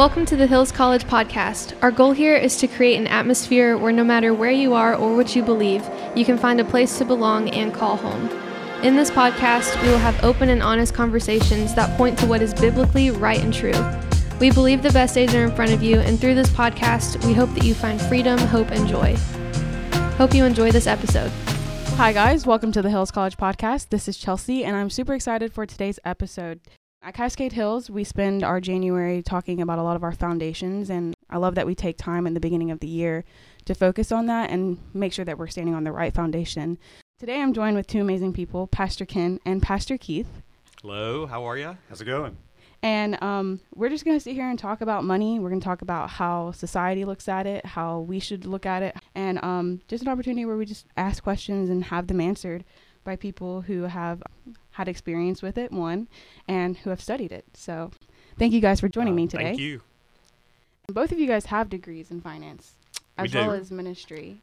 Welcome to the Hills College podcast. Our goal here is to create an atmosphere where no matter where you are or what you believe, you can find a place to belong and call home. In this podcast, we will have open and honest conversations that point to what is biblically right and true. We believe the best days are in front of you, and through this podcast, we hope that you find freedom, hope, and joy. Hope you enjoy this episode. Hi, guys. Welcome to the Hills College podcast. This is Chelsea, and I'm super excited for today's episode. At Cascade Hills, we spend our January talking about a lot of our foundations, and I love that we take time in the beginning of the year to focus on that and make sure that we're standing on the right foundation. Today, I'm joined with two amazing people, Pastor Ken and Pastor Keith. Hello, how are you? How's it going? And um, we're just going to sit here and talk about money. We're going to talk about how society looks at it, how we should look at it, and um, just an opportunity where we just ask questions and have them answered by people who have had experience with it, one, and who have studied it. So thank you guys for joining Uh, me today. Thank you. Both of you guys have degrees in finance We as well do. as ministry.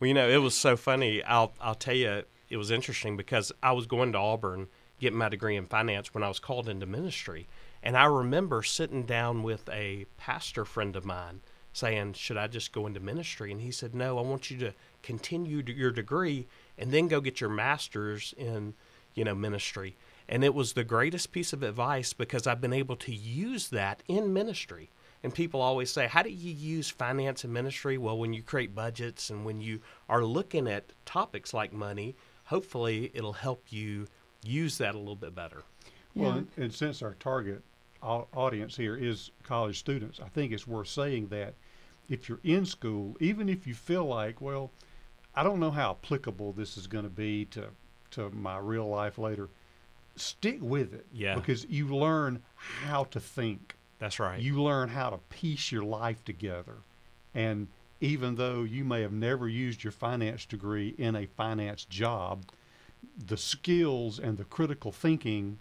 Well, you know, it was so funny. I'll I'll tell you, it was interesting because I was going to Auburn getting my degree in finance when I was called into ministry, and I remember sitting down with a pastor friend of mine saying, "Should I just go into ministry?" And he said, "No, I want you to continue to your degree and then go get your master's in, you know, ministry." And it was the greatest piece of advice because I've been able to use that in ministry. And people always say, How do you use finance in ministry? Well, when you create budgets and when you are looking at topics like money, hopefully it'll help you use that a little bit better. Well, Yeah. and, and since our target audience here is college students, I think it's worth saying that if you're in school, even if you feel like, well, I don't know how applicable this is going to be to to my real life later, stick with it. Yeah. Because you learn how to think. That's right. You learn how to piece your life together. And even though you may have never used your finance degree in a finance job, the skills and the critical thinking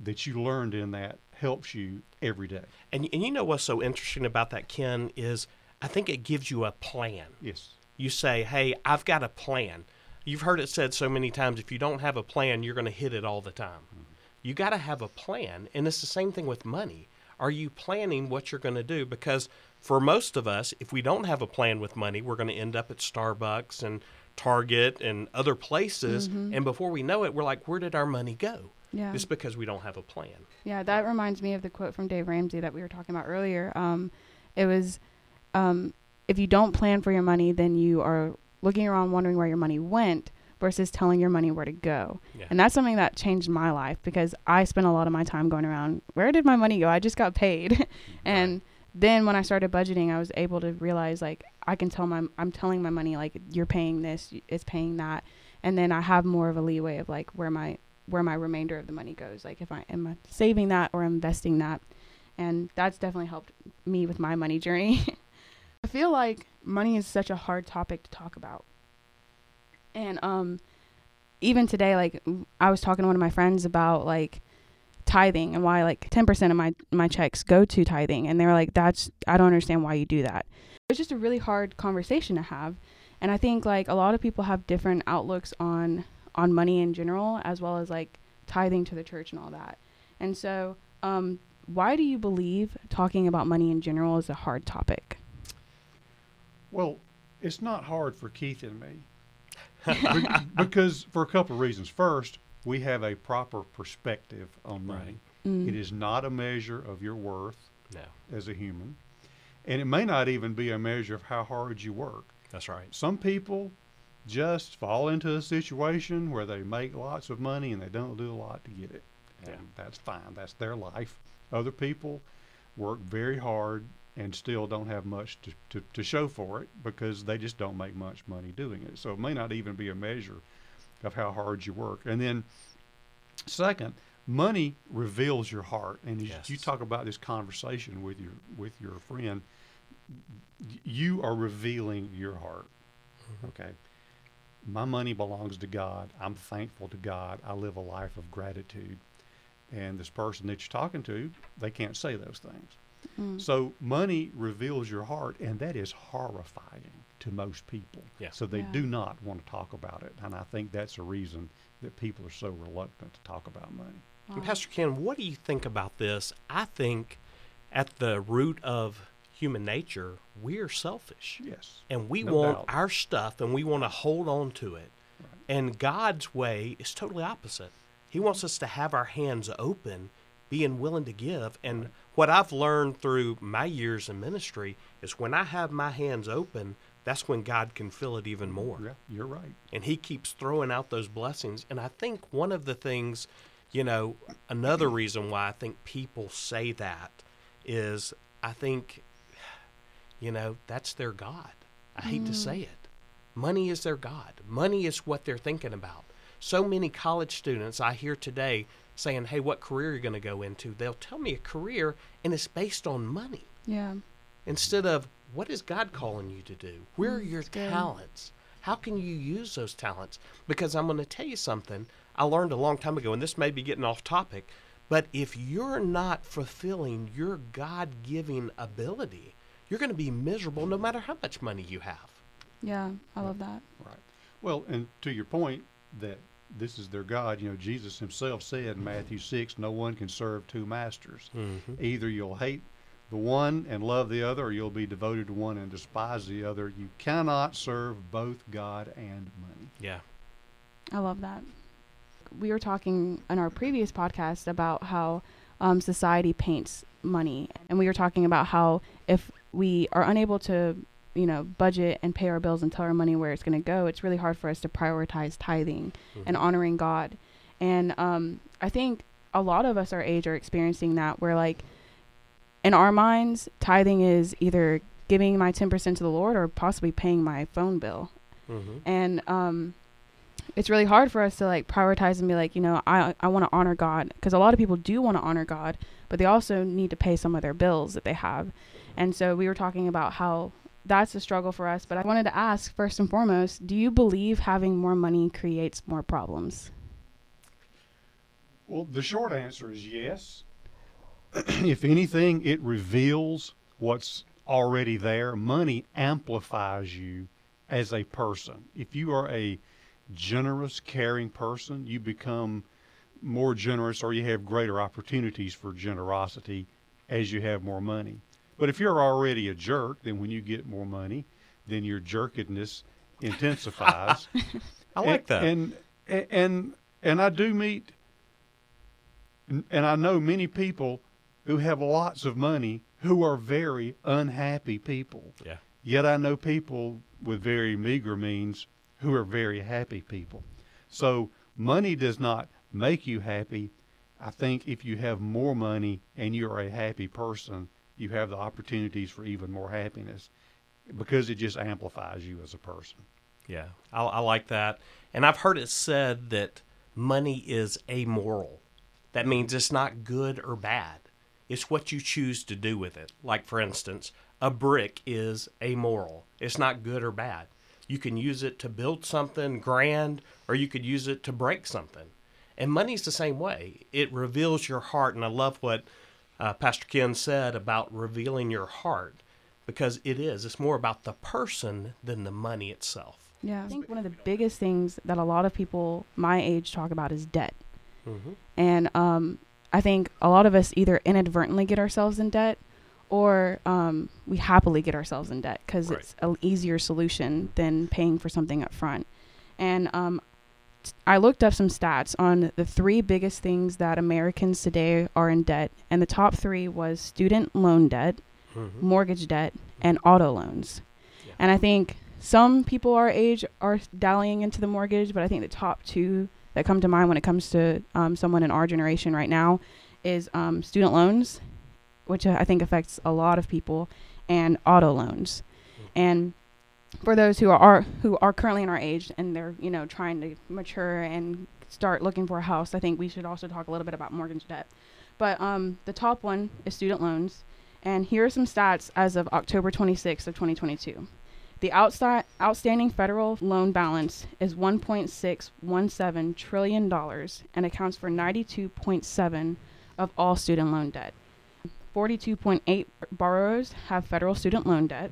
that you learned in that helps you every day. and, and you know what's so interesting about that, Ken, is I think it gives you a plan. Yes. You say, Hey, I've got a plan. You've heard it said so many times if you don't have a plan, you're going to hit it all the time. You got to have a plan. And it's the same thing with money. Are you planning what you're going to do? Because for most of us, if we don't have a plan with money, we're going to end up at Starbucks and Target and other places. And before we know it, we're like, where did our money go? Yeah. It's because we don't have a plan. Yeah, that reminds me of the quote from Dave Ramsey that we were talking about earlier. Um, it was, um, if you don't plan for your money, then you are looking around wondering where your money went versus telling your money where to go. Yeah. And that's something that changed my life because I spent a lot of my time going around, where did my money go? I just got paid. and then when I started budgeting, I was able to realize like I can tell my I'm telling my money like you're paying this, it's paying that, and then I have more of a leeway of like where my where my remainder of the money goes. Like if I am I saving that or investing that, and that's definitely helped me with my money journey. I feel like money is such a hard topic to talk about, and um, even today, like I was talking to one of my friends about like tithing and why like 10% of my my checks go to tithing and they're like that's I don't understand why you do that. It's just a really hard conversation to have. And I think like a lot of people have different outlooks on on money in general as well as like tithing to the church and all that. And so um why do you believe talking about money in general is a hard topic? Well, it's not hard for Keith and me. Be- because for a couple of reasons. First, we have a proper perspective on money. Mm. It is not a measure of your worth No, as a human. And it may not even be a measure of how hard you work. that's right. Some people just fall into a situation where they make lots of money and they don't do a lot to get it. And Yeah. that's fine. That's their life. Other people work very hard and still don't have much to, to, to show for it because they just don't make much money doing it. So it may not even be a measure of how hard you work. And then second, money reveals your heart. And as you talk about this conversation with your with your friend, you are revealing your heart. Mm-hmm. Okay. My money belongs to God. I'm thankful to God. I live a life of gratitude. And this person that you're talking to, they can't say those things. Mm. So money reveals your heart, and that is horrifying to most people. Yeah. So they Yeah. do not want to talk about it. And I think that's a reason that people are so reluctant to talk about money. And Pastor Ken, what do you think about this? I think at the root of human nature, we're selfish. Yes. And we No want doubt. our stuff and we want to hold on to it. Right. And God's way is totally opposite. He wants us to have our hands open, being willing to give. And Right. what I've learned through my years in ministry is when I have my hands open, that's when God can fill it even more. Yeah, you're right. and he keeps throwing out those blessings. And i think one of the things you know another reason why i think people say that is i think you know that's their god. I hate to say mm. it. Money is their god. Money is what they're thinking about. So many college students i hear today saying hey what career are you going to go into they'll tell me a career and it's based on money Yeah. instead of what is God calling you to do? Where are Mm, your that's good. talents? How can you use those talents? Because I'm going to tell you something I learned a long time ago, and this may be getting off topic, but if you're not fulfilling your God giving ability, you're going to be miserable no matter how much money you have. Yeah. I love that. Right. Well, and to your point that this is their God, you know, Jesus himself said in Matthew 6, no one can serve two masters. Mm-hmm. Either you'll hate the one and love the other, or you'll be devoted to one and despise the other. You cannot serve both God and money. Yeah. I love that. We were talking in our previous podcast about how um, society paints money, and we were talking about how if we are unable to, you know, budget and pay our bills and tell our money where it's going to go, it's really hard for us to prioritize tithing and Mhm. honoring God. And um, I think a lot of us our age are experiencing that. Where like, in our minds, tithing is either giving my ten percent to the Lord or possibly paying my phone bill Mhm. and um it's really hard for us to like prioritize and be like you know i i want to honor god because a lot of people do want to honor god but they also need to pay some of their bills that they have and so we were talking about how that's a struggle for us but i wanted to ask first and foremost do you believe having more money creates more problems Well, the short answer is yes. if anything, it reveals what's already there. Money amplifies you as a person. If you are a generous, caring person, you become more generous or you have greater opportunities for generosity as you have more money. But if you're already a jerk, then when you get more money, then your jerkedness intensifies. I like that. And and and, and I do meet and and I know many people who have lots of money who are very unhappy people. yeah. Yet I know people with very meager means who are very happy people. So money does not make you happy. I think if you have more money and you're a happy person, you have the opportunities for even more happiness because it just amplifies you as a person. Yeah, I, I like that. And I've heard it said that money is amoral. That means it's not good or bad. It's what you choose to do with it. Like, for instance, a brick is amoral. It's not good or bad. You can use it to build something grand, or you could use it to break something. And money's the same way. It reveals your heart. And I love what uh, Pastor Ken said about revealing your heart because it is. It's more about the person than the money itself. yeah i think one of the biggest things that a lot of people my age talk about is debt Mm-hmm. and um, I think a lot of us either inadvertently get ourselves in debt, or um, we happily get ourselves in debt because Right. it's an easier solution than paying for something up front. And um, t- I looked up some stats on the three biggest things that Americans today are in debt, and the top three was student loan debt, Mm-hmm. mortgage debt, and auto loans. Yeah. And I think some people our age are dallying into the mortgage, but I think the top two that come to mind when it comes to um, someone in our generation right now is um, student loans, which I think affects a lot of people, and auto loans. And for those who are who are currently in our age and they're you know trying to mature and start looking for a house, I think we should also talk a little bit about mortgage debt. But um, the top one is student loans, and here are some stats as of October 26th of 2022. The outsta- outstanding federal loan balance is 1.617 trillion dollars and accounts for 92.7 of all student loan debt. 42.8 borrowers have federal student loan debt,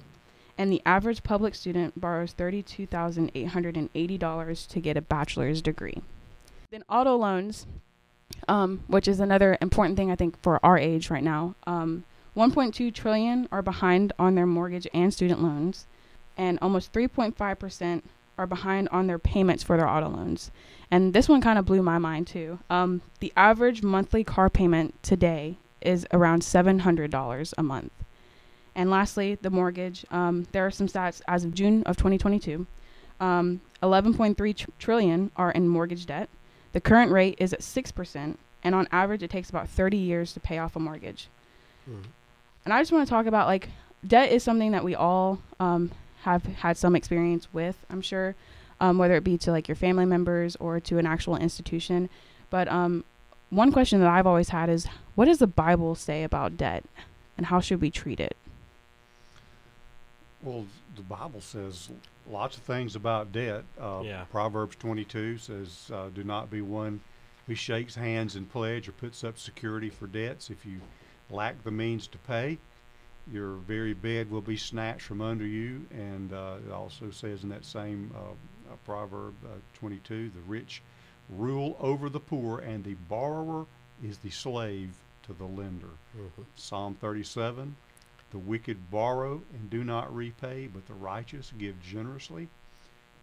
and the average public student borrows $32,880 to get a bachelor's degree. Then auto loans, um, which is another important thing I think for our age right now. Um, 1.2 trillion are behind on their mortgage and student loans, and almost 3.5% are behind on their payments for their auto loans. And this one kind of blew my mind too. Um, the average monthly car payment today is around $700 a month. And lastly, the mortgage. Um, there are some stats as of June of 2022. Um, 11.3 tr- trillion are in mortgage debt. The current rate is at 6%, and on average, it takes about 30 years to pay off a mortgage. Mhm. And I just want to talk about like debt is something that we all um, have had some experience with, I'm sure, um, whether it be to like your family members or to an actual institution. But um, one question that I've always had is what does the Bible say about debt and how should we treat it? Well, the Bible says lots of things about debt. Uh, Yeah. Proverbs 22 says, uh, "Do not be one who shakes hands in pledge or puts up security for debts. If you lack the means to pay, your very bed will be snatched from under you." And uh, it also says in that same uh, uh, proverb uh, 22, "The rich rule over the poor, and the borrower is the slave to the lender." Mhm. Psalm 37 The wicked borrow and do not repay, but the righteous give generously.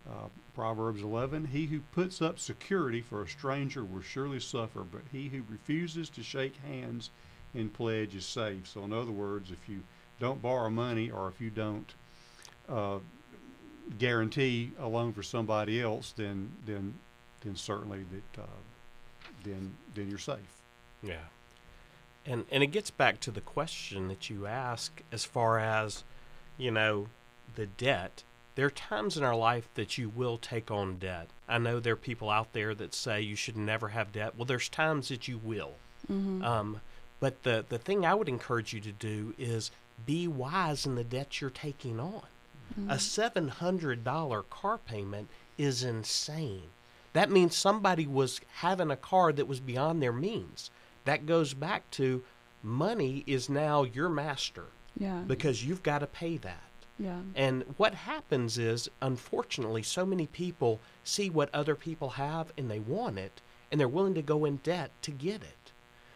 Uh, Proverbs 11 He who puts up security for a stranger will surely suffer, but he who refuses to shake hands in pledge is safe. So, in other words, if you don't borrow money or if you don't uh, guarantee a loan for somebody else, then then then certainly that uh, then then you're safe. Yeah. And and it gets back to the question that you ask as far as, you know, the debt. There are times in our life that you will take on debt. I know there are people out there that say you should never have debt. Well, there's times that you will. Mm-hmm. Um, but the the thing I would encourage you to do is be wise in the debt you're taking on. A seven hundred dollar car payment is insane. That means somebody was having a car that was beyond their means. That goes back to money is now your master yeah. because you've got to pay that. yeah. And what happens is, unfortunately, so many people see what other people have and they want it, and they're willing to go in debt to get it.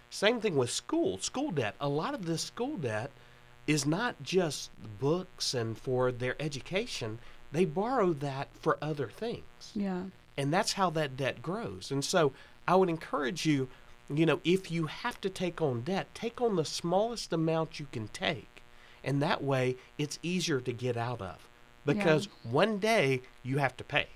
Same thing with school, school debt. A lot of this school debt is not just books and for their education, they borrow that for other things Yeah. and that's how that debt grows. And so I would encourage you, you know, if you have to take on debt, take on the smallest amount you can take. And that way it's easier to get out of. Because one day you have to pay.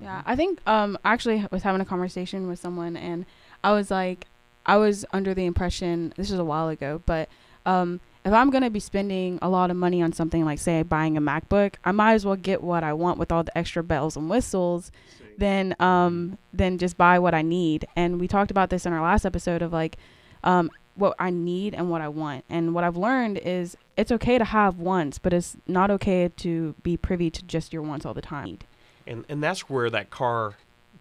Yeah, I think um I actually was having a conversation with someone and I was like I was under the impression this was a while ago, but um if I'm going to be spending a lot of money on something like say buying a MacBook, I might as well get what I want with all the extra bells and whistles than um than just buy what I need. And we talked about this in our last episode of like um what I need and what I want. And what I've learned is it's okay to have wants, but it's not okay to be privy to just your wants all the time. And and that's where that car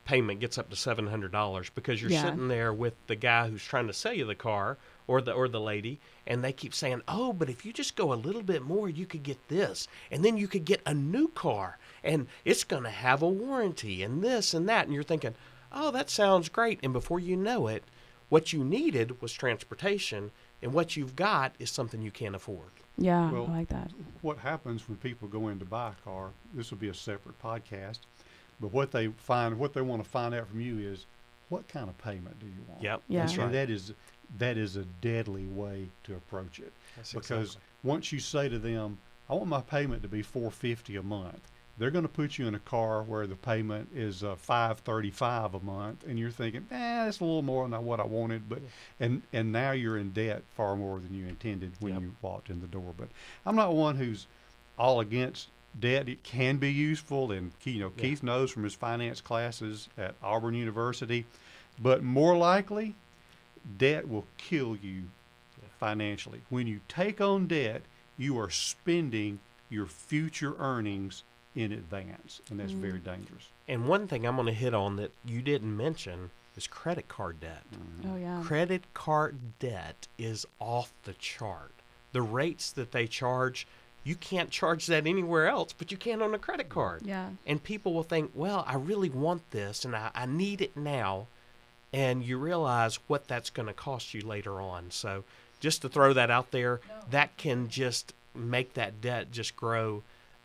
payment gets up to seven hundred dollars because you're Yeah. sitting there with the guy who's trying to sell you the car or the or the lady and they keep saying, "Oh, but if you just go a little bit more, you could get this, and then you could get a new car, and it's going to have a warranty, and this and that." And you're thinking, "Oh, that sounds great." And before you know it, what you needed was transportation, and what you've got is something you can't afford. Yeah, Well, I like that. what happens when people go in to buy a car this will be a separate podcast but what they find what they want to find out from you is what kind of payment do you want Yep, Yeah. that's and right. that is that is a deadly way to approach it That's because exactly- once you say to them i want my payment to be 450 a month they're going to put you in a car where the payment is uh, 535 a month and you're thinking eh, that's a little more than what i wanted but and and now you're in debt far more than you intended when Yep. you walked in the door but i'm not one who's all against debt it can be useful and you know Yeah. keith knows from his finance classes at auburn university but more likely debt will kill you financially when you take on debt you are spending your future earnings in advance and that's very mm. dangerous And one thing I'm going to hit on that you didn't mention is credit card debt. Mm-hmm. Oh yeah. Credit card debt is off the chart. The rates that they charge, you can't charge that anywhere else, but you can on a credit card. Yeah. And people will think, well, I really want this and I, I need it now. And you realize what that's going to cost you later on. So just to throw that out there, that can just make that debt just grow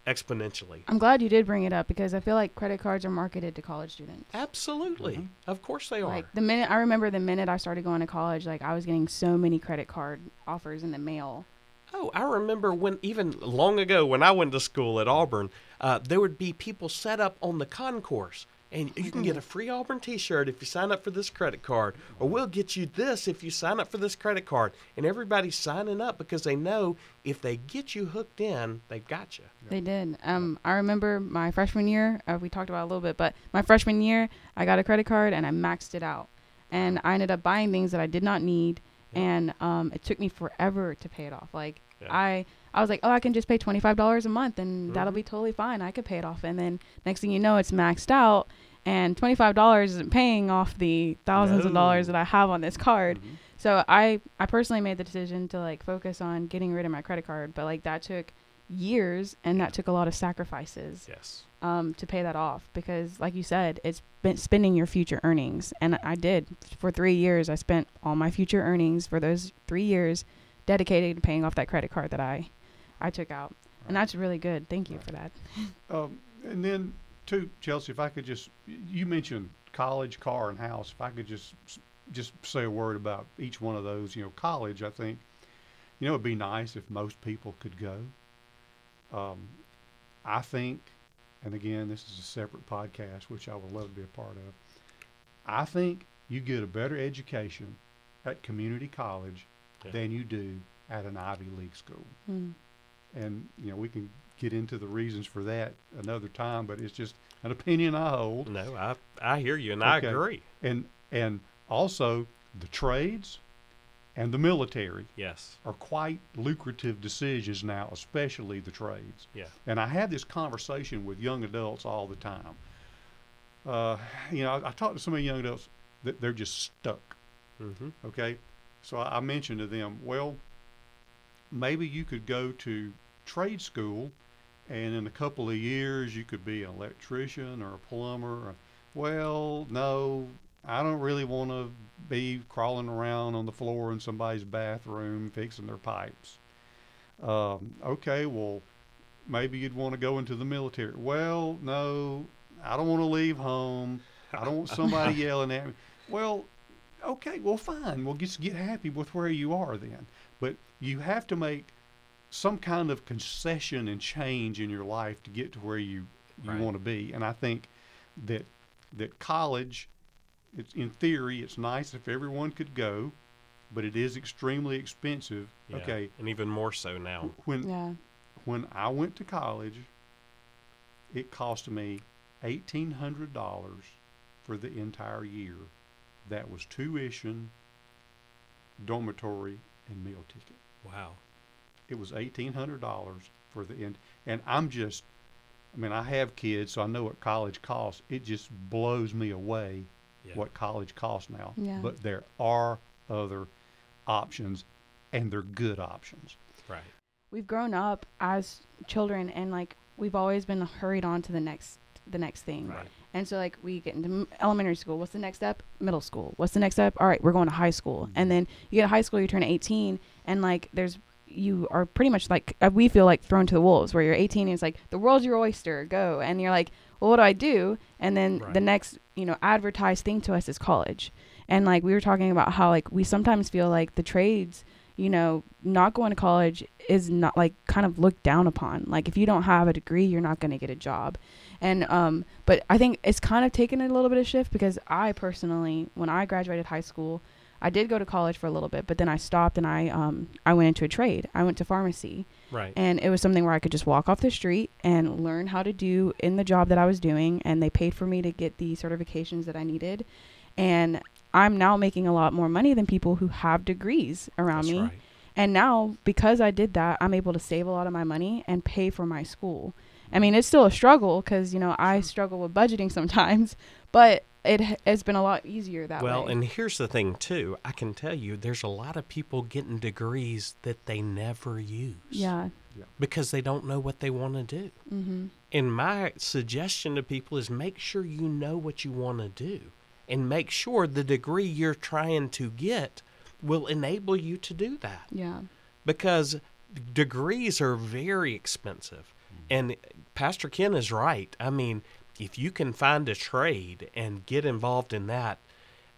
exponentially. I'm glad you did bring it up because I feel like credit cards are marketed to college students. Absolutely. Mhm. Of course they are. Like the minute I remember the minute I started going to college, like I was getting so many credit card offers in the mail. Oh, I remember when even long ago when I went to school at Auburn, uh, there would be people set up on the concourse. And you can get a free Auburn T-shirt if you sign up for this credit card, or we'll get you this if you sign up for this credit card. And everybody's signing up because they know if they get you hooked in, they've got you. They did. Um, I remember my freshman year. Uh, we talked about it a little bit, but my freshman year, I got a credit card and I maxed it out, and I ended up buying things that I did not need, Yeah. and um, it took me forever to pay it off. Like Yeah. I, I was like, oh, I can just pay twenty five dollars a month, and that'll Mhm. be totally fine. I could pay it off, and then next thing you know, it's maxed out, and twenty five dollars isn't paying off the thousands of dollars that I have on this card. Mhm. So I I personally made the decision to like focus on getting rid of my credit card, but like that took years and that took a lot of sacrifices Yes. um to pay that off because like you said, it's been spending your future earnings and I did for 3 years I spent all my future earnings for those 3 years dedicated to paying off that credit card that I I took out. And that's really good. Thank you for that. Um, and then, too, Chelsea, if I could just, you mentioned college, car, and house. If I could just just say a word about each one of those. You know, college, I think, you know, it'd be nice if most people could go. Um, I think, and again, this is a separate podcast, which I would love to be a part of. I think you get a better education at community college Yeah. than you do at an Ivy League school Mm. and you know we can get into the reasons for that another time but it's just an opinion i hold No, I I hear you and I agree. and and also the trades and the military Yes. are quite lucrative decisions now especially the trades Yeah. and i have this conversation with young adults all the time uh, you know I, I talk to so many young adults that they're just stuck Mm-hmm. Okay, so I, mentioned to them, well, maybe you could go to trade school, and in a couple of years you could be an electrician or a plumber. Or, well, no, I don't really want to be crawling around on the floor in somebody's bathroom fixing their pipes. Um, okay, well, maybe you'd want to go into the military. Well, no, I don't want to leave home. I don't want somebody yelling at me. Well, okay, well, fine. Well, just get happy with where you are then. But you have to make some kind of concession and change in your life to get to where you, you Right. want to be. And I think that that college, it's in theory, it's nice if everyone could go, but it is extremely expensive. Yeah. Okay, And even more so now. when Yeah. when I went to college, it cost me eighteen hundred dollars for the entire year. That was tuition, dormitory, and meal ticket. Wow. It was eighteen hundred dollars for the end, and I'm just, I mean, I have kids, so I know what college costs. It just blows me away Yeah. what college costs now. Yeah. But there are other options, and they're good options. Right. we've grown up as children and like we've always been hurried on to the next the next thing. Right. and so like we get into m- elementary school what's the next step? Middle school. What's the next step? All right we're going to high school. And then you get to high school you turn 18 and like there's you are pretty much like uh, we feel like thrown to the wolves where you're 18 and it's like the world's your oyster go. And you're like well what do i do? And then the next you know advertised thing to us is college. And like we were talking about how like we sometimes feel like the trades you know, not going to college is not like kind of looked down upon. Like if you don't have a degree, you're not going to get a job. And um but I think it's kind of taken a little bit of shift because I personally when I graduated high school, I did go to college for a little bit, but then I stopped and I um I went into a trade. I went to pharmacy Right. and it was something where I could just walk off the street and learn how to do in the job that I was doing and they paid for me to get the certifications that I needed and I'm now making a lot more money than people who have degrees around That's me right. and now because I did that I'm able to save a lot of my money and pay for my school I mean it's still a struggle cuz you know I struggle with budgeting sometimes but it has been a lot easier that well, way Well, and here's the thing too. I can tell you, there's a lot of people getting degrees that they never use. yeah Because they don't know what they want to do. Mm-hmm. And my suggestion to people is make sure you know what you want to do, and make sure the degree you're trying to get will enable you to do that Yeah. because degrees are very expensive. And Pastor Ken is right. I mean, if you can find a trade and get involved in that,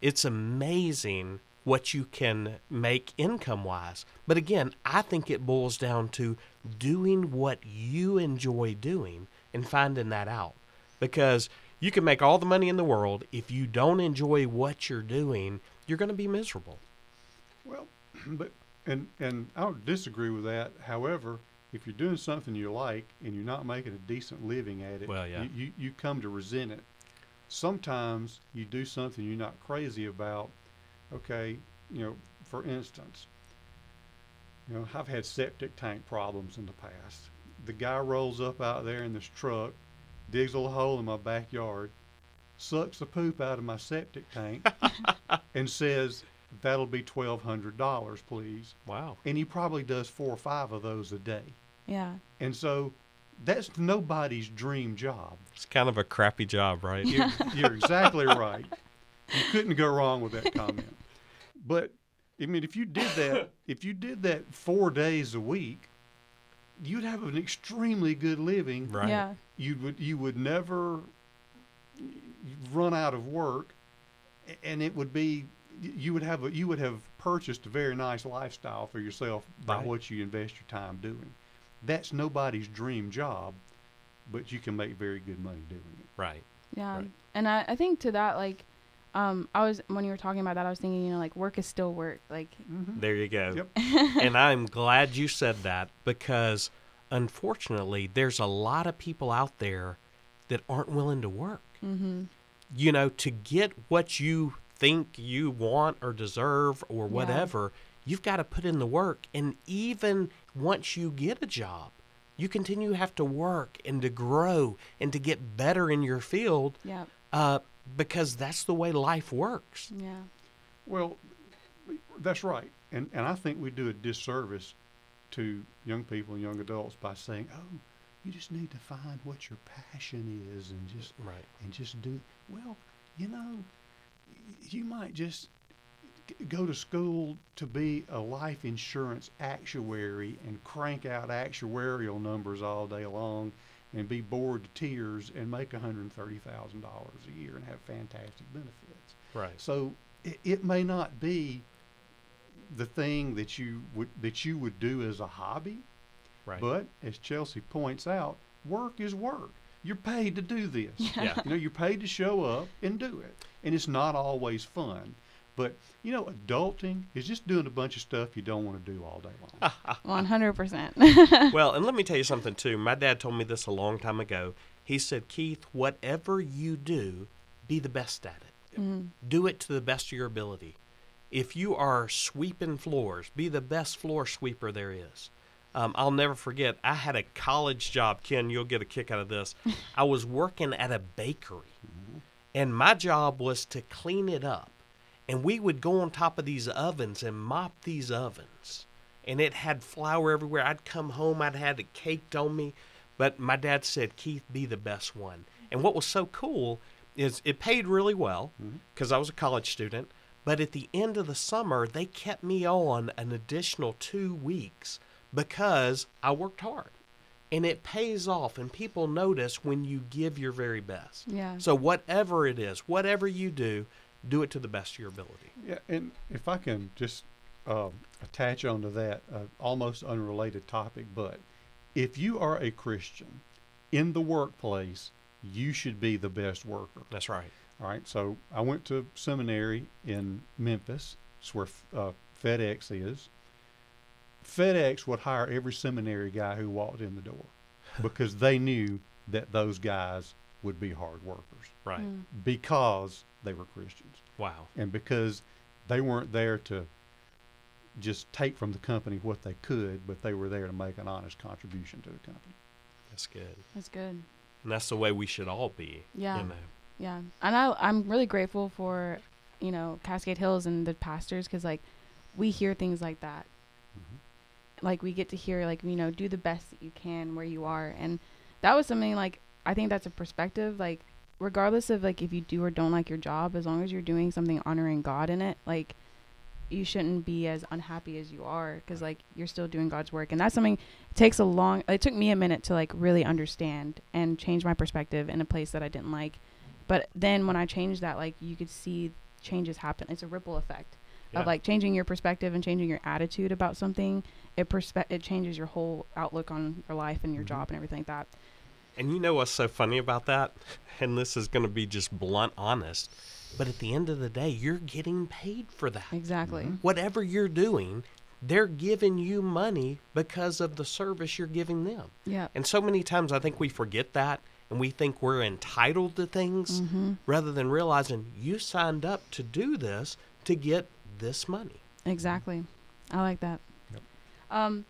it's amazing what you can make income wise. But again, I think it boils down to doing what you enjoy doing and finding that out. Because you can make all the money in the world if you don't enjoy what you're doing, you're going to be miserable. Well, but and and I don't disagree with that. However, if you're doing something you like and you're not making a decent living at it, Well, yeah. you, you, you come to resent it. Sometimes you do something you're not crazy about. Okay, you know, for instance, you know, I've had septic tank problems in the past. The guy rolls up out there in this truck, digs a little hole in my backyard, sucks the poop out of my septic tank, and says, "That'll be twelve hundred dollars, please." Wow. And he probably does four or five of those a day. Yeah. And so, that's nobody's dream job. It's kind of a crappy job, right? You're, you're exactly right. You couldn't go wrong with that comment. But I mean, if you did that, if you did that four days a week, you'd have an extremely good living. Right. Yeah. You would you would never run out of work, and it would be you would have a, you would have purchased a very nice lifestyle for yourself by Right. what you invest your time doing. That's nobody's dream job, but you can make very good money doing it. Right. Yeah. Right. And I, I think to that, like, um, I was, when you were talking about that, I was thinking, you know, like, work is still work. Like, There you go. Yep. and I'm glad you said that because unfortunately, there's a lot of people out there that aren't willing to work. mm-hmm. You know, to get what you think you want or deserve or Yeah. whatever, you've got to put in the work. And even once you get a job, you continue to have to work and to grow and to get better in your field Yeah. uh, because that's the way life works. Yeah. Well, that's right. And and I think we do a disservice to young people and young adults by saying, "Oh, you just need to find what your passion is and just Right. and just do well, you know, you might just g- go to school to be a life insurance actuary and crank out actuarial numbers all day long and be bored to tears and make $130,000 a year and have fantastic benefits. Right. So it, it may not be the thing that you would that you would do as a hobby, Right. but as Chelsea points out, work is work. You're paid to do this. Yeah. You know, you're paid to show up and do it. And it's not always fun. But, you know, adulting is just doing a bunch of stuff you don't want to do all day long. One hundred percent. Mm-hmm. well, and let me tell you something too. My dad told me this a long time ago. He said, Keith, whatever you do, be the best at it. Do it to the best of your ability. If you are sweeping floors, be the best floor sweeper there is. Um, I'll never forget, I had a college job. Ken, you'll get a kick out of this. I was working at a bakery, and my job was to clean it up. And we would go on top of these ovens and mop these ovens and it had flour everywhere. I'd come home, I'd had it caked on me, but my dad said, "Keith, be the best one." And what was so cool is it paid really well mm-hmm. because I was a college student. But at the end of the summer, they kept me on an additional two weeks because I worked hard, and it pays off. And people notice when you give your very best. Yeah. So whatever it is, whatever you do, do it to the best of your ability. Yeah, and if I can just um, attach onto that, uh, almost unrelated topic, but if you are a Christian in the workplace, you should be the best worker. That's right. All right, so I went to seminary in Memphis. It's where uh, FedEx is. FedEx would hire every seminary guy who walked in the door because they knew that those guys would be hard workers Right. Mm. because they were Christians Wow. and because they weren't there to just take from the company what they could, but they were there to make an honest contribution to the company. That's good. That's good. And that's the way we should all be. Yeah. You know. Yeah, and I I'm really grateful for, you know, Cascade Hills and the pastors because like, we hear things like that. Like we get to hear like you know do the best that you can where you are, and that was something like I think that's a perspective like regardless of like if you do or don't like your job, as long as you're doing something honoring God in it, like you shouldn't be as unhappy as you are because like you're still doing God's work, and that's something. It takes a long. It took me a minute to like really understand and change my perspective in a place that I didn't like. But then when I changed that, like you could see changes happen. It's a ripple effect Yeah. of like changing your perspective and changing your attitude about something. It perspe- it changes your whole outlook on your life and your Mhm. job and everything like that. And you know what's so funny about that? And this is going to be just blunt honest. But at the end of the day, you're getting paid for that. Exactly. Whatever you're doing, they're giving you money because of the service you're giving them. Yeah. And so many times I think we forget that and we think we're entitled to things Mm-hmm. rather than realizing you signed up to do this to get this money. Exactly. I like that. Yep. Um,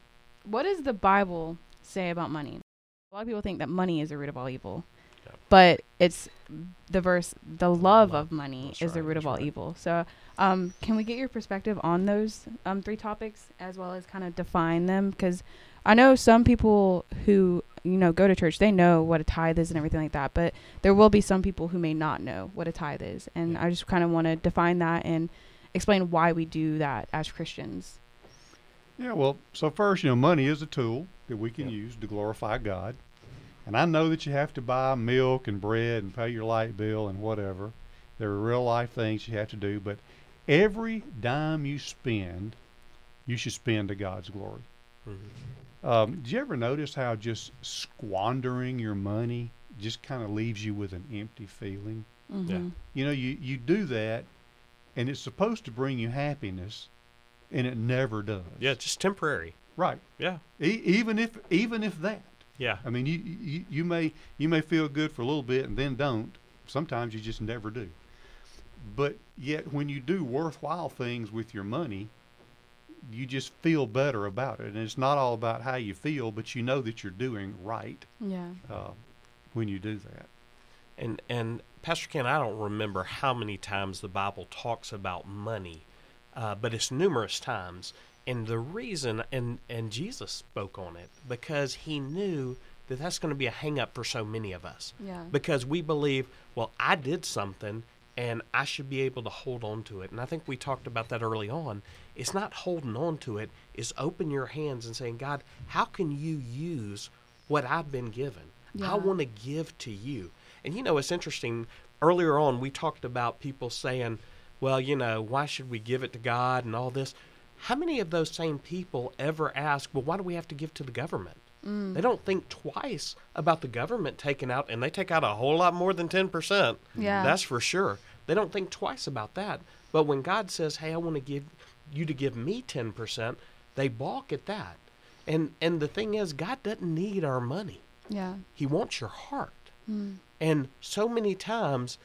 what does the Bible say about money? A lot of people think that money is the root of all evil, Yep. but it's the verse, the love Love. of money That's is the root of that's all right. evil. So, um, can we get your perspective on those um, three topics as well as kind of define them? Because I know some people who you know go to church, they know what a tithe is and everything like that, but there will be some people who may not know what a tithe is, and Yeah. I just kind of want to define that and explain why we do that as Christians. Yeah, well, so first, you know, money is a tool that we can Yep. use to glorify God. And I know that you have to buy milk and bread and pay your light bill and whatever. There are real life things you have to do, but every dime you spend, you should spend to God's glory. Um, did you ever notice how just squandering your money just kind of leaves you with an empty feeling? Mm-hmm. You know, you, you do that, and it's supposed to bring you happiness, and it never does. Yeah, just temporary. Right. Yeah. E- even if even if that. Yeah. I mean, you, you you may you may feel good for a little bit and then don't. Sometimes you just never do. But yet, when you do worthwhile things with your money, you just feel better about it. And it's not all about how you feel, but you know that you're doing right Yeah. uh, when you do that. And and Pastor Ken, I don't remember how many times the Bible talks about money, uh, but it's numerous times. And the reason, and and Jesus spoke on it because he knew that that's going to be a hang up for so many of us. Yeah. Because we believe, well, I did something and I should be able to hold on to it. And I think we talked about that early on. It's not holding on to it, it's open your hands and saying, God, how can you use what I've been given? Yeah. I want to give to you. And you know, it's interesting. Earlier on, we talked about people saying, well, you know, why should we give it to God and all this? How many of those same people ever ask, well, why do we have to give to the government? Mm. They don't think twice about the government taking out, and they take out a whole lot more than 10%. Yeah. That's for sure. They don't think twice about that. But when God says, hey, I want to give you to give me 10%, they balk at that. And, and the thing is, God doesn't need our money, Yeah. He wants your heart. Mm. And so many times,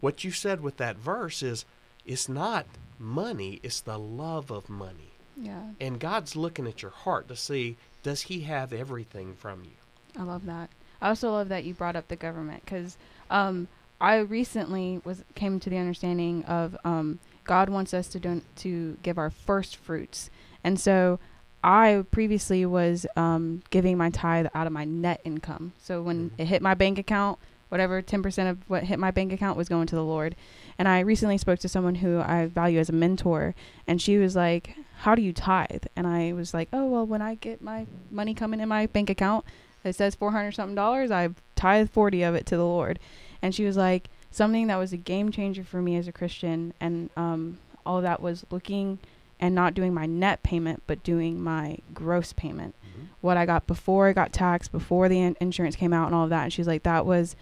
what you said with that verse is, it's not money, it's the love of money. Yeah. And God's looking at your heart to see, does He have everything from you? I love that. I also love that you brought up the government because um, I recently was came to the understanding of um, God wants us to don- to give our first fruits, and so I previously was um, giving my tithe out of my net income. So when Mhm. it hit my bank account, whatever ten percent of what hit my bank account was going to the Lord. And I recently spoke to someone who I value as a mentor, and she was like, "How do you tithe?" And I was like, "Oh well, when I get my money coming in my bank account." it says 400 something dollars i tithe 40 of it to the lord and she was like something that was a game changer for me as a christian and um, all that was looking and not doing my net payment but doing my gross payment what i got before i got taxed before the in- insurance came out and all of that and she's like that was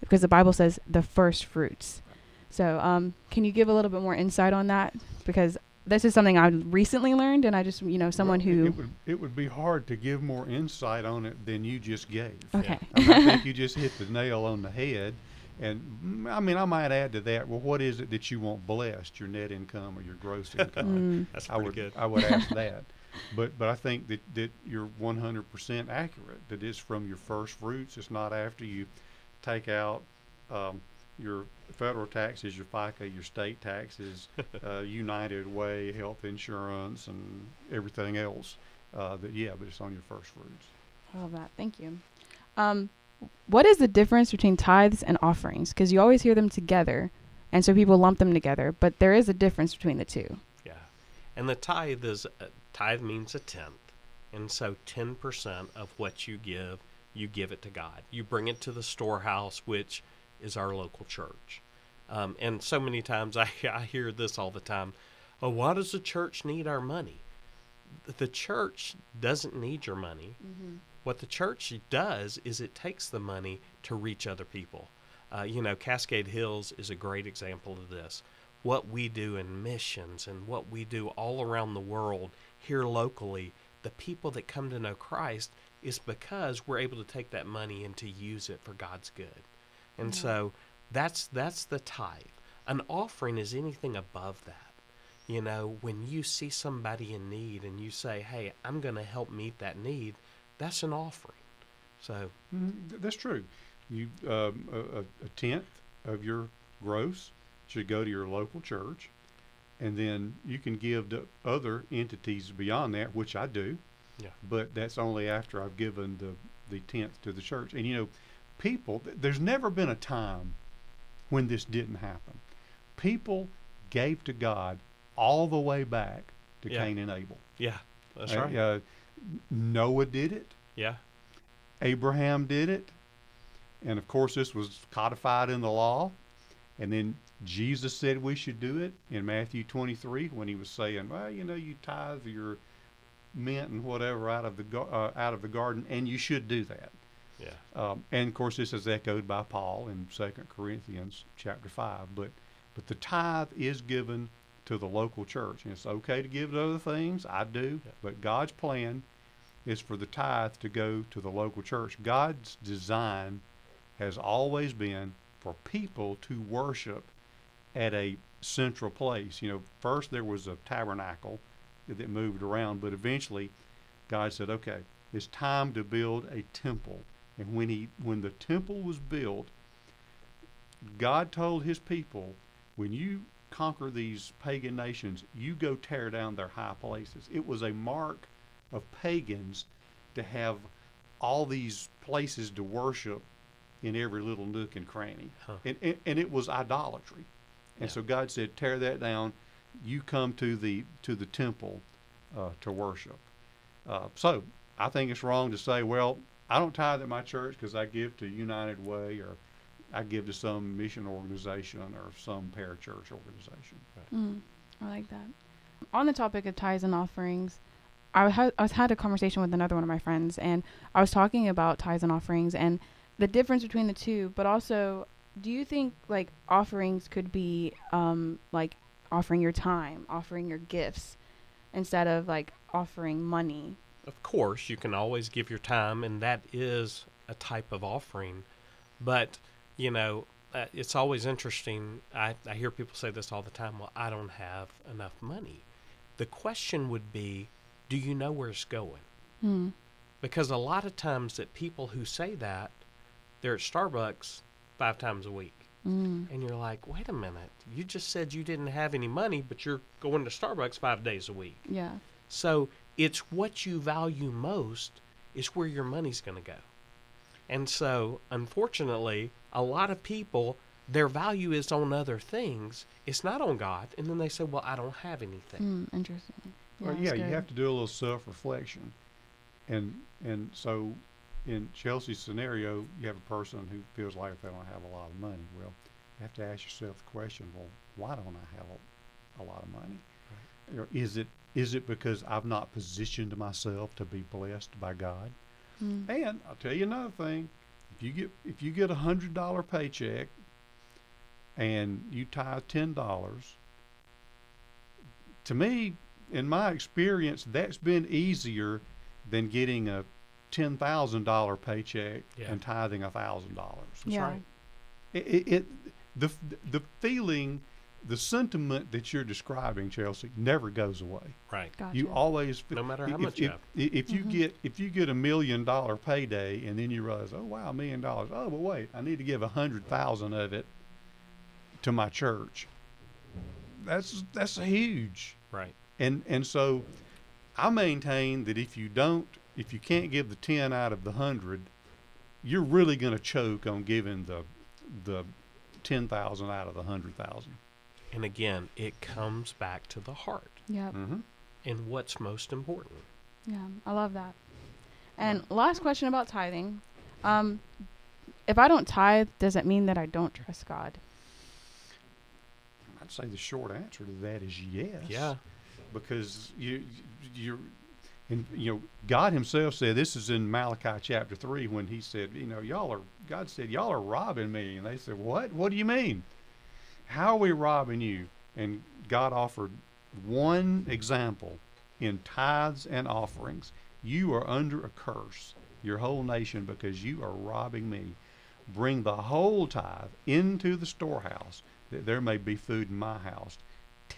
because the bible says the first fruits so um, can you give a little bit more insight on that because this is something i recently learned and i just you know someone Well, who It would, it would be hard to give more insight on it than you just gave. okay I, mean, I think you just hit the nail on the head. And mm, I mean, I might add to that. Well, what is it that you want blessed? Your net income or your gross income? Mm, That's I would good. I would ask that. But but I think that, that you're 100% accurate. That it's from your first fruits. It's not after you take out um, your federal taxes, your FICA, your state taxes, uh, United Way, health insurance, and everything else. Uh, that yeah, but it's on your first fruits. I love that. Thank you. Um, what is the difference between tithes and offerings? Because you always hear them together, and so people lump them together. But there is a difference between the two. Yeah. And the tithe is uh, tithe means a tenth, and so ten percent of what you give, you give it to God. You bring it to the storehouse, which is our local church. Um, and so many times I, I hear this all the time. Oh, why does the church need our money? The church doesn't need your money. What the church does is it takes the money to reach other people. Uh, you know, Cascade Hills is a great example of this. What we do in missions and what we do all around the world here locally, the people that come to know Christ is because we're able to take that money and to use it for God's good. And so that's that's the tithe. An offering is anything above that. You know, when you see somebody in need and you say, "Hey, I'm going to help meet that need," that's an offering. So, Mhm, That's true. You um, a, a- a tenth of your gross should go to your local church, and then you can give to other entities beyond that, which I do. Yeah. But that's only after I've given the the tenth to the church. And you know, people. There's never been a time when this didn't happen. People gave to God all the way back to Yeah. Cain and Abel. yeah, that's Uh, right. uh, Noah did it. yeah. Abraham did it. And of course, this was codified in the law. And then Jesus said we should do it in Matthew 23 when he was saying, well, you know, you tithe your mint and whatever out of the uh, out of the garden, and you should do that. Yeah. Um, and of course, this is echoed by Paul in Second Corinthians chapter five. But but the tithe is given to the local church, and it's okay to give to other things. I do, Yeah. but God's plan is for the tithe to go to the local church. God's design has always been for people to worship at a central place. You know, first there was a tabernacle that moved around, but eventually God said, "Okay, it's time to build a temple." And when he when the temple was built, God told his people, "When you conquer these pagan nations, you go tear down their high places." It was a mark of pagans to have all these places to worship in every little nook and cranny. Huh. And, and, and it was idolatry. And Yeah. so God said, tear that down. You come to the to the temple uh, to worship. Uh, so I think it's wrong to say, well, I don't tithe at my church because I give to United Way or I give to some mission organization or some parachurch organization. Mm, I like that. On the topic of tithes and offerings, I had I was had a conversation with another one of my friends, and I was talking about tithes and offerings and the difference between the two. But also, do you think like offerings could be um, like offering your time, offering your gifts, instead of like offering money? Of course, you can always give your time, and that is a type of offering. But, you know, uh, it's always interesting. I, I hear people say this all the time well, I don't have enough money. The question would be do you know where it's going? Hmm. Because a lot of times that people who say that, they're at Starbucks five times a week. Mm. And you're like, wait a minute, you just said you didn't have any money, but you're going to Starbucks five days a week. Yeah. So it's what you value most is where your money's going to go. And so, unfortunately, a lot of people, their value is on other things. It's not on God. And then they say, well, I don't have anything. Mm, interesting. well, yeah, you have to do a little self-reflection, and and so in Chelsea's scenario, you have a person who feels like they don't have a lot of money. Well, you have to ask yourself the question: Well, why don't I have a, a lot of money? Or is it is it because I've not positioned myself to be blessed by God? Mm. And I'll tell you another thing: if you get if you get a hundred dollar paycheck and you tithe ten dollars, to me, in my experience, that's been easier than getting a ten thousand dollar paycheck Yeah. and tithing a thousand dollars. yeah. right. It, it, it the the feeling, the sentiment that you're describing, Chelsea, never goes away. Right. Gotcha. You always No matter how if- much you if, have. i- If you Mhm. get if you get a million dollar payday and then you realize, oh wow, a million dollars. Oh, but wait, I need to give a hundred thousand of it to my church. That's that's huge. Right. And and so, I maintain that if you don't, if you can't give the ten out of the hundred, you're really going to choke on giving the the ten thousand out of the hundred thousand. And again, it comes back to the heart. Yeah. Mm-hmm. and what's most important. Yeah, I love that. And last question about tithing. Um, if I don't tithe, does it mean that I don't trust God? I'd say the short answer to that is yes. Yeah. because you you're and you know God Himself said this is in Malachi chapter three when He said you know y'all are God said y'all are robbing me and they said what what do you mean how are we robbing you? And God offered one example in tithes and offerings. You are under a curse your whole nation because you are robbing me. Bring the whole tithe into the storehouse that there may be food in my house.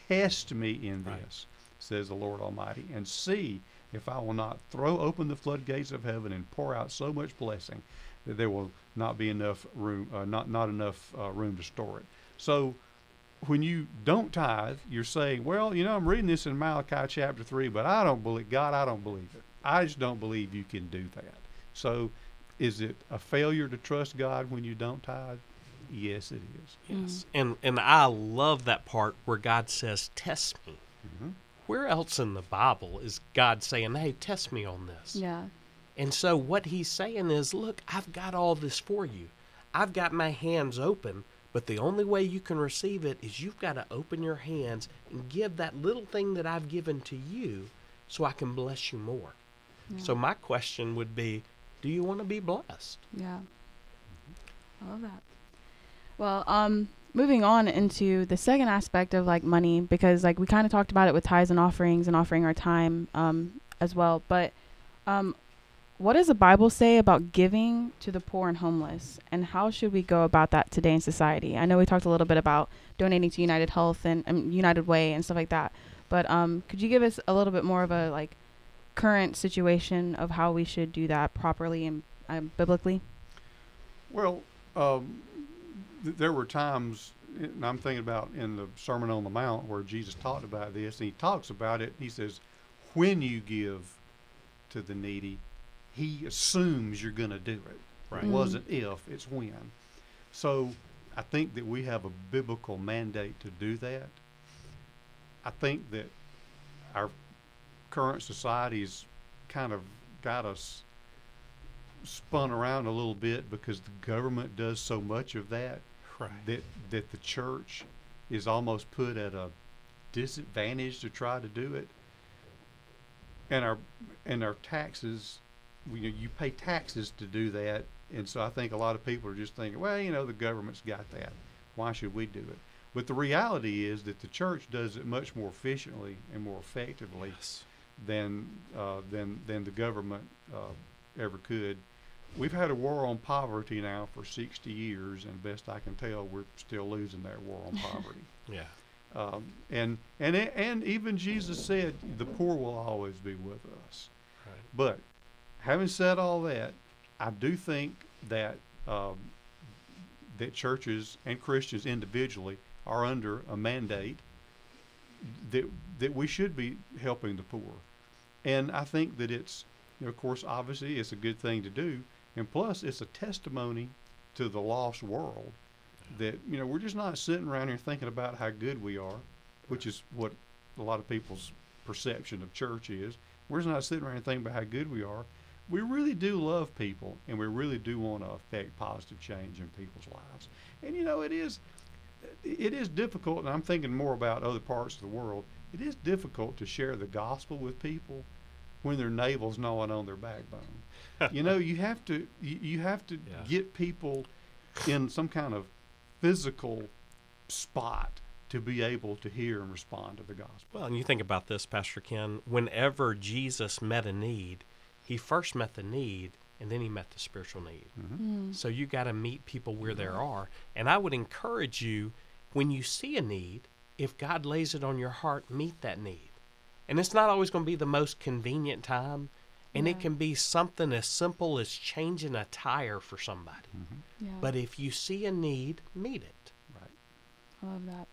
Test me in this says the Lord Almighty, and see if I will not throw open the floodgates of heaven and pour out so much blessing that there will not be enough room, uh, not not enough uh, room to store it. So, when you don't tithe, you're saying, well, you know, I'm reading this in Malachi chapter three, but I don't believe God. I don't believe it. I just don't believe you can do that. So, is it a failure to trust God when you don't tithe? Yes, it is. Yes. And and I love that part where God says, "Test me." Mhm. Where else in the Bible is God saying, "Hey, test me on this"? Yeah. And so what he's saying is, look, I've got all this for you. I've got my hands open, but the only way you can receive it is you've got to open your hands and give that little thing that I've given to you so I can bless you more. So my question would be, do you want to be blessed? Yeah. I love that. Well, um, moving on into the second aspect of like money, because like we kind of talked about it with tithes and offerings and offering our time, um, as well. But, um, what does the Bible say about giving to the poor and homeless, and how should we go about that today in society? I know we talked a little bit about donating to United Health and um, United Way and stuff like that, but um, could you give us a little bit more of a like current situation of how we should do that properly and um, biblically? Well, um, th- there were times, and I'm thinking about in the Sermon on the Mount where Jesus talked about this, and he talks about it. He says, when you give to the needy, he assumes you're going to do it. Right. It Mhm. wasn't if, it's when. So I think that we have a biblical mandate to do that. I think that our current society's kind of got us spun around a little bit because the government does so much of that Right. that that the church is almost put at a disadvantage to try to do it. And our and our taxes, you know, you pay taxes to do that, and so I think a lot of people are just thinking, well, you know, the government's got that. Why should we do it? But the reality is that the church does it much more efficiently and more effectively Yes. than uh, than than the government uh, ever could. We've had a war on poverty now for 60 years, and best I can tell, we're still losing that war on poverty. Yeah. Um, and and and even Jesus said, "The poor will always be with us." Right. But having said all that, I do think that um, that churches and Christians individually are under a mandate that that we should be helping the poor, and I think that it's, you know, of course, obviously, it's a good thing to do, and plus, it's a testimony to the lost world that you know we're just not sitting around here thinking about how good we are, which is what a lot of people's perception of church is. We're just not sitting around and thinking about how good we are. We really do love people, and we really do want to affect positive change in people's lives. And you know, it is it is difficult, and I'm thinking more about other parts of the world. It is difficult to share the gospel with people when their navel's gnawing on their backbone. you know, you have to you, you have to Yeah. get people in some kind of physical spot to be able to hear and respond to the gospel. Well, and you think about this, Pastor Ken. Whenever Jesus met a need, he first met the need, and then he met the spiritual need. Mm. So you got to meet people where they are. And I would encourage you, when you see a need, if God lays it on your heart, meet that need. And it's not always going to be the most convenient time, and it can be something as simple as changing a tire for somebody. Yeah. But if you see a need, meet it. Right. I love that.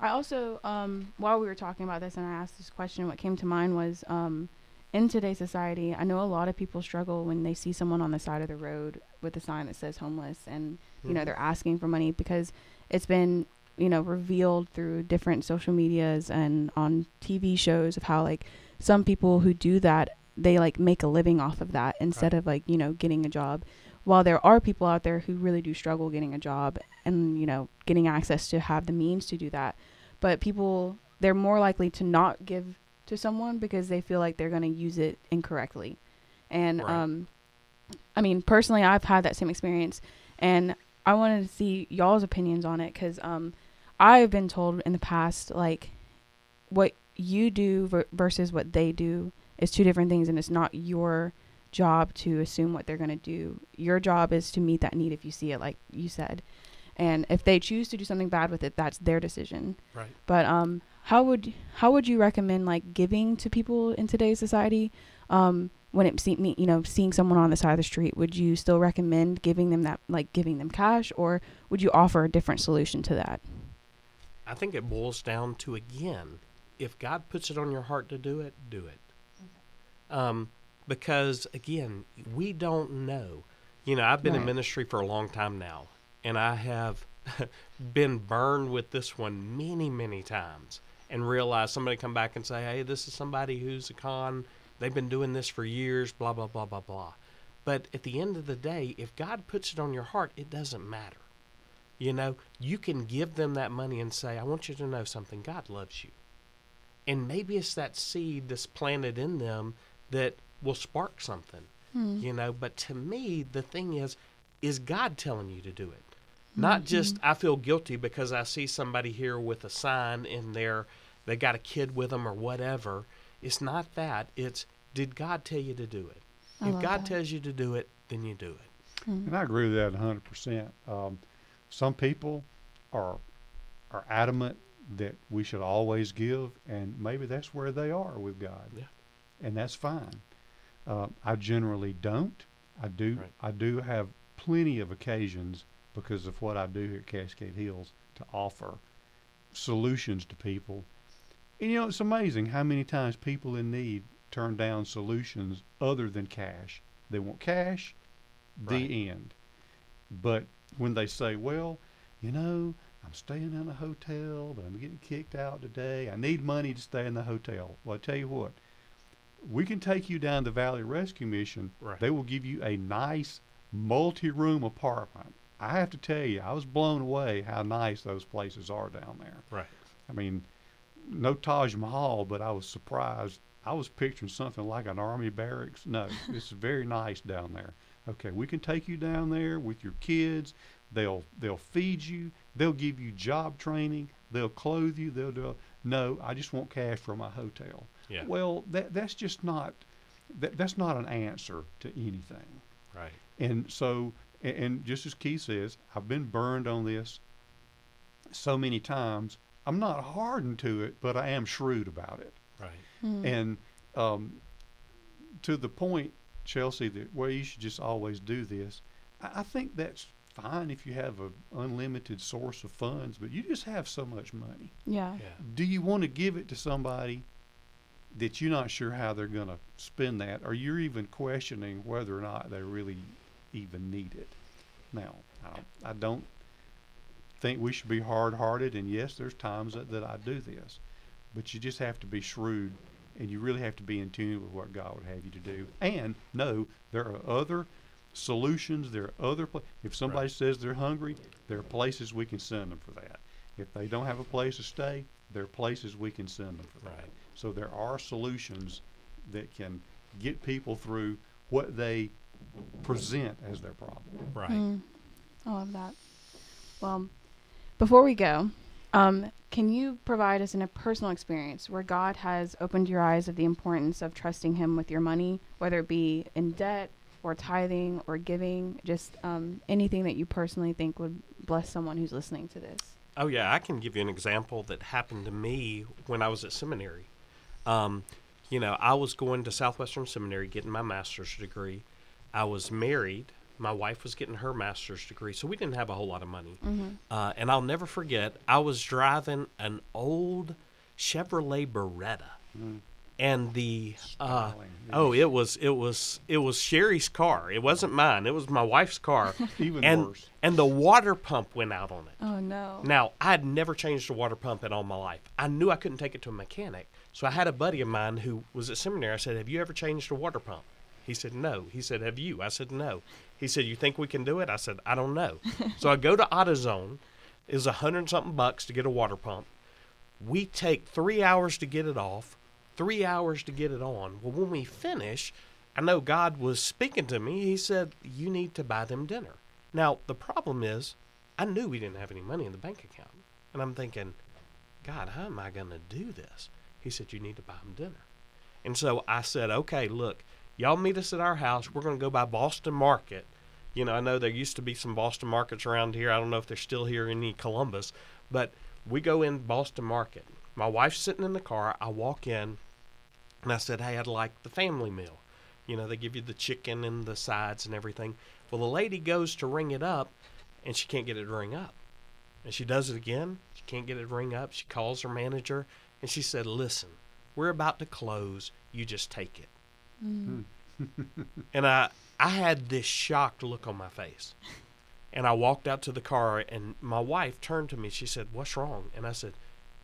I also, um, while we were talking about this and I asked this question, what came to mind was um, in today's society, I know a lot of people struggle when they see someone on the side of the road with a sign that says homeless and, you know, Mhm. they're asking for money because it's been you know revealed through different social medias and on TV shows of how like some people who do that they like make a living off of that instead Right. of like you know getting a job while there are people out there who really do struggle getting a job and you know getting access to have the means to do that but people they're more likely to not give to someone because they feel like they're going to use it incorrectly and Right. um i mean personally i've had that same experience and i wanted to see y'all's opinions on it because um i've been told in the past like what you do ver- versus what they do is two different things and it's not your job to assume what they're going to do your job is to meet that need if you see it like you said and if they choose to do something bad with it that's their decision Right. but um how would how would you recommend like giving to people in today's society? Um when it see me you know seeing someone on the side of the street would you still recommend giving them that like giving them cash or would you offer a different solution to that? I think it boils down to again, if God puts it on your heart to do it, do it. Um, because again, we don't know. You know, I've been in ministry for a long time now, and I have been burned with this one many, many times, and realize somebody come back and say, "Hey, this is somebody who's a con. They've been doing this for years. Blah blah blah blah blah." But at the end of the day, if God puts it on your heart, it doesn't matter. You know, you can give them that money and say, I want you to know something. God loves you. And maybe it's that seed that's planted in them that will spark something, hmm. you know. But to me, the thing is, is God telling you to do it? Not just, I feel guilty because I see somebody here with a sign in there, they got a kid with them or whatever. It's not that. It's, did God tell you to do it? I if God that. tells you to do it, then you do it. And I agree with that 100%. Um, some people are are adamant that we should always give, and maybe that's where they are with God, Yeah. and that's fine. Uh, I generally don't. I do. Right. I do have plenty of occasions because of what I do here at Cascade Hills to offer solutions to people. And you know, it's amazing how many times people in need turn down solutions other than cash. They want cash, Right. the end. But when they say, well, you know, I'm staying in a hotel, but I'm getting kicked out today. I need money to stay in the hotel. Well, I tell you what, we can take you down to Valley Rescue Mission. Right. They will give you a nice multi-room apartment. I have to tell you, I was blown away how nice those places are down there. Right. I mean, no Taj Mahal, but I was surprised. I was picturing something like an army barracks. No, it's very nice down there. Okay, we can take you down there with your kids. They'll they'll feed you. They'll give you job training. They'll clothe you. They'll do. No, I just want cash for my hotel. Yeah. Well, that that's just not that, that's not an answer to anything. Right. And so, and, and just as Keith says, I've been burned on this so many times. I'm not hardened to it, but I am shrewd about it. Right. And um, to the point, Chelsea, that well, you should just always do this. I, I think that's fine if you have an unlimited source of funds, but you just have so much money. yeah Yeah. Do you want to give it to somebody that you're not sure how they're going to spend that, or you're even questioning whether or not they really even need it? Now, I don't, I don't think we should be hard-hearted, and yes, there's times that, that I do this, but you just have to be shrewd, and you really have to be in tune with what God would have you to do, and know there are other solutions. There are other pla- if somebody Right. says they're hungry, there are places we can send them for that. If they don't have a place to stay, there are places we can send them for that. Right. So there are solutions that can get people through what they present as their problem. Right. Mm, I love that. Well, before we go, um, can you provide us in a personal experience where God has opened your eyes of the importance of trusting Him with your money, whether it be in debt or tithing or giving, just um, anything that you personally think would bless someone who's listening to this? Oh yeah, I can give you an example that happened to me when I was at seminary. Um, you know, I was going to Southwestern Seminary getting my master's degree. I was married. My wife was getting her master's degree, so we didn't have a whole lot of money. Uh, and I'll never forget, I was driving an old Chevrolet Beretta. and the uh, oh, it was it was it was Sherry's car. It wasn't mine. It was my wife's car. Even and worse. and the water pump went out on it. Oh no. Now, I had never changed a water pump in all my life. I knew I couldn't take it to a mechanic. So I had a buddy of mine who was at seminary. I said, Have you ever changed a water pump? He said, No. He said, Have you? I said, No. He said, You think we can do it? I said, I don't know. so I go to AutoZone. It was a hundred and something bucks to get a water pump. We take three hours to get it off, three hours to get it on. Well, when we finish, I know God was speaking to me. He said, You need to buy them dinner. Now, the problem is, I knew we didn't have any money in the bank account. And I'm thinking, God, how am I going to do this? He said, You need to buy them dinner. And so I said, Okay, look, y'all meet us at our house. We're going to go by Boston Market. You know, I know there used to be some Boston markets around here. I don't know if they're still here in Columbus, but we go in Boston Market. My wife's sitting in the car. I walk in and I said, Hey, I'd like the family meal. You know, they give you the chicken and the sides and everything. Well, the lady goes to ring it up and she can't get it to ring up. And she does it again. She can't get it to ring up. She calls her manager and she said, Listen, we're about to close. You just take it. Mm. and I, I had this shocked look on my face. And I walked out to the car, and my wife turned to me. She said, What's wrong? And I said,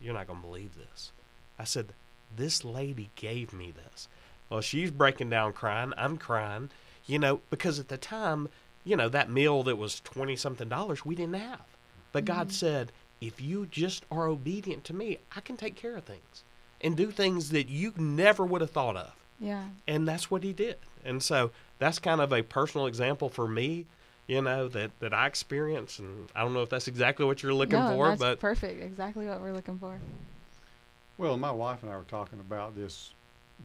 You're not going to believe this. I said, This lady gave me this. Well, she's breaking down crying. I'm crying, you know, because at the time, you know, that meal that was 20 something dollars, we didn't have. But God mm-hmm. said, If you just are obedient to me, I can take care of things and do things that you never would have thought of Yeah. and that's what he did. And so that's kind of a personal example for me, you know, that that I experienced. And I don't know if that's exactly what you're looking no, for, that's but perfect. Exactly what we're looking for. Well, my wife and I were talking about this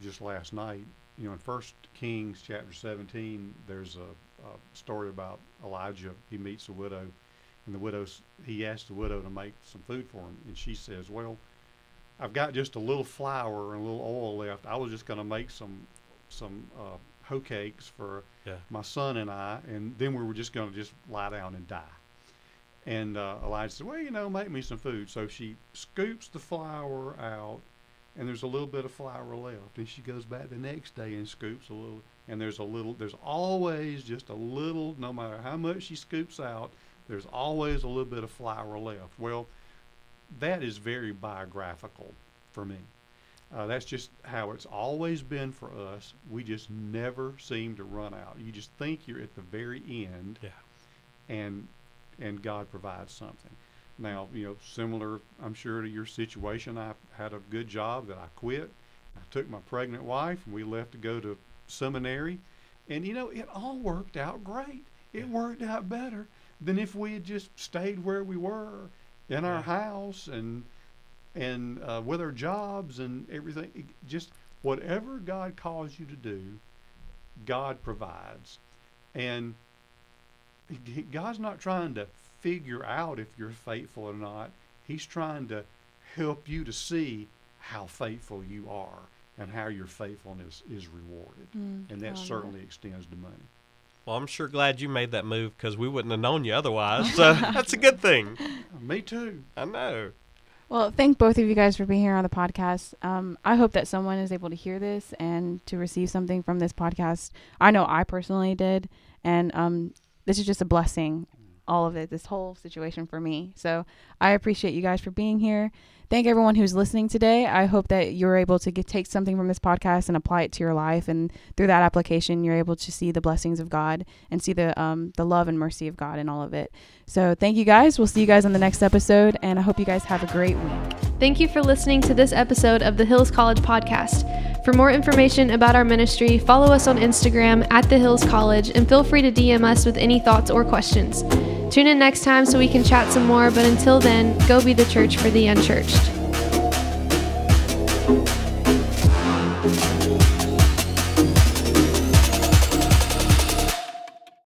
just last night. You know, in First Kings chapter 17, there's a, a story about Elijah. He meets a widow, and the widow he asks the widow to make some food for him, and she says, "Well, I've got just a little flour and a little oil left. I was just going to make some some uh, hoe cakes for Yeah. my son and I, and then we were just going to just lie down and die." And uh, Elijah said, "Well, you know, make me some food." So she scoops the flour out, and there's a little bit of flour left. And she goes back the next day and scoops a little, and there's a little. There's always just a little, no matter how much she scoops out, there's always a little bit of flour left. Well, that is very biographical for me. Uh, that's just how it's always been for us. We just never seem to run out. You just think you're at the very end, yeah, and and God provides something. Now, you know, similar, I'm sure to your situation. I had a good job that I quit. I took my pregnant wife, and we left to go to seminary, and you know, it all worked out great. It worked out better than if we had just stayed where we were in our Yeah. house and and uh, with our jobs and everything. It just whatever God calls you to do, God provides, and he- God's not trying to figure out if you're faithful or not. He's trying to help you to see how faithful you are and how your faithfulness is rewarded. Mm, And that certainly extends to money. Well, I'm sure glad you made that move because we wouldn't have known you otherwise. So that's a good thing. Me too. I know. Well, thank both of you guys for being here on the podcast. Um, I hope that someone is able to hear this and to receive something from this podcast. I know I personally did, and um, this is just a blessing. All of it, this whole situation for me. So I appreciate you guys for being here. Thank everyone who's listening today. I hope that you're able to get take something from this podcast and apply it to your life, and through that application, you're able to see the blessings of God and see the um, the love and mercy of God in all of it. So thank you guys. We'll see you guys on the next episode, and I hope you guys have a great week. Thank you for listening to this episode of the Hills College Podcast. For more information about our ministry, follow us on Instagram at the Hills College and feel free to DM us with any thoughts or questions. Tune in next time so we can chat some more, but until then, go be the church for the unchurched.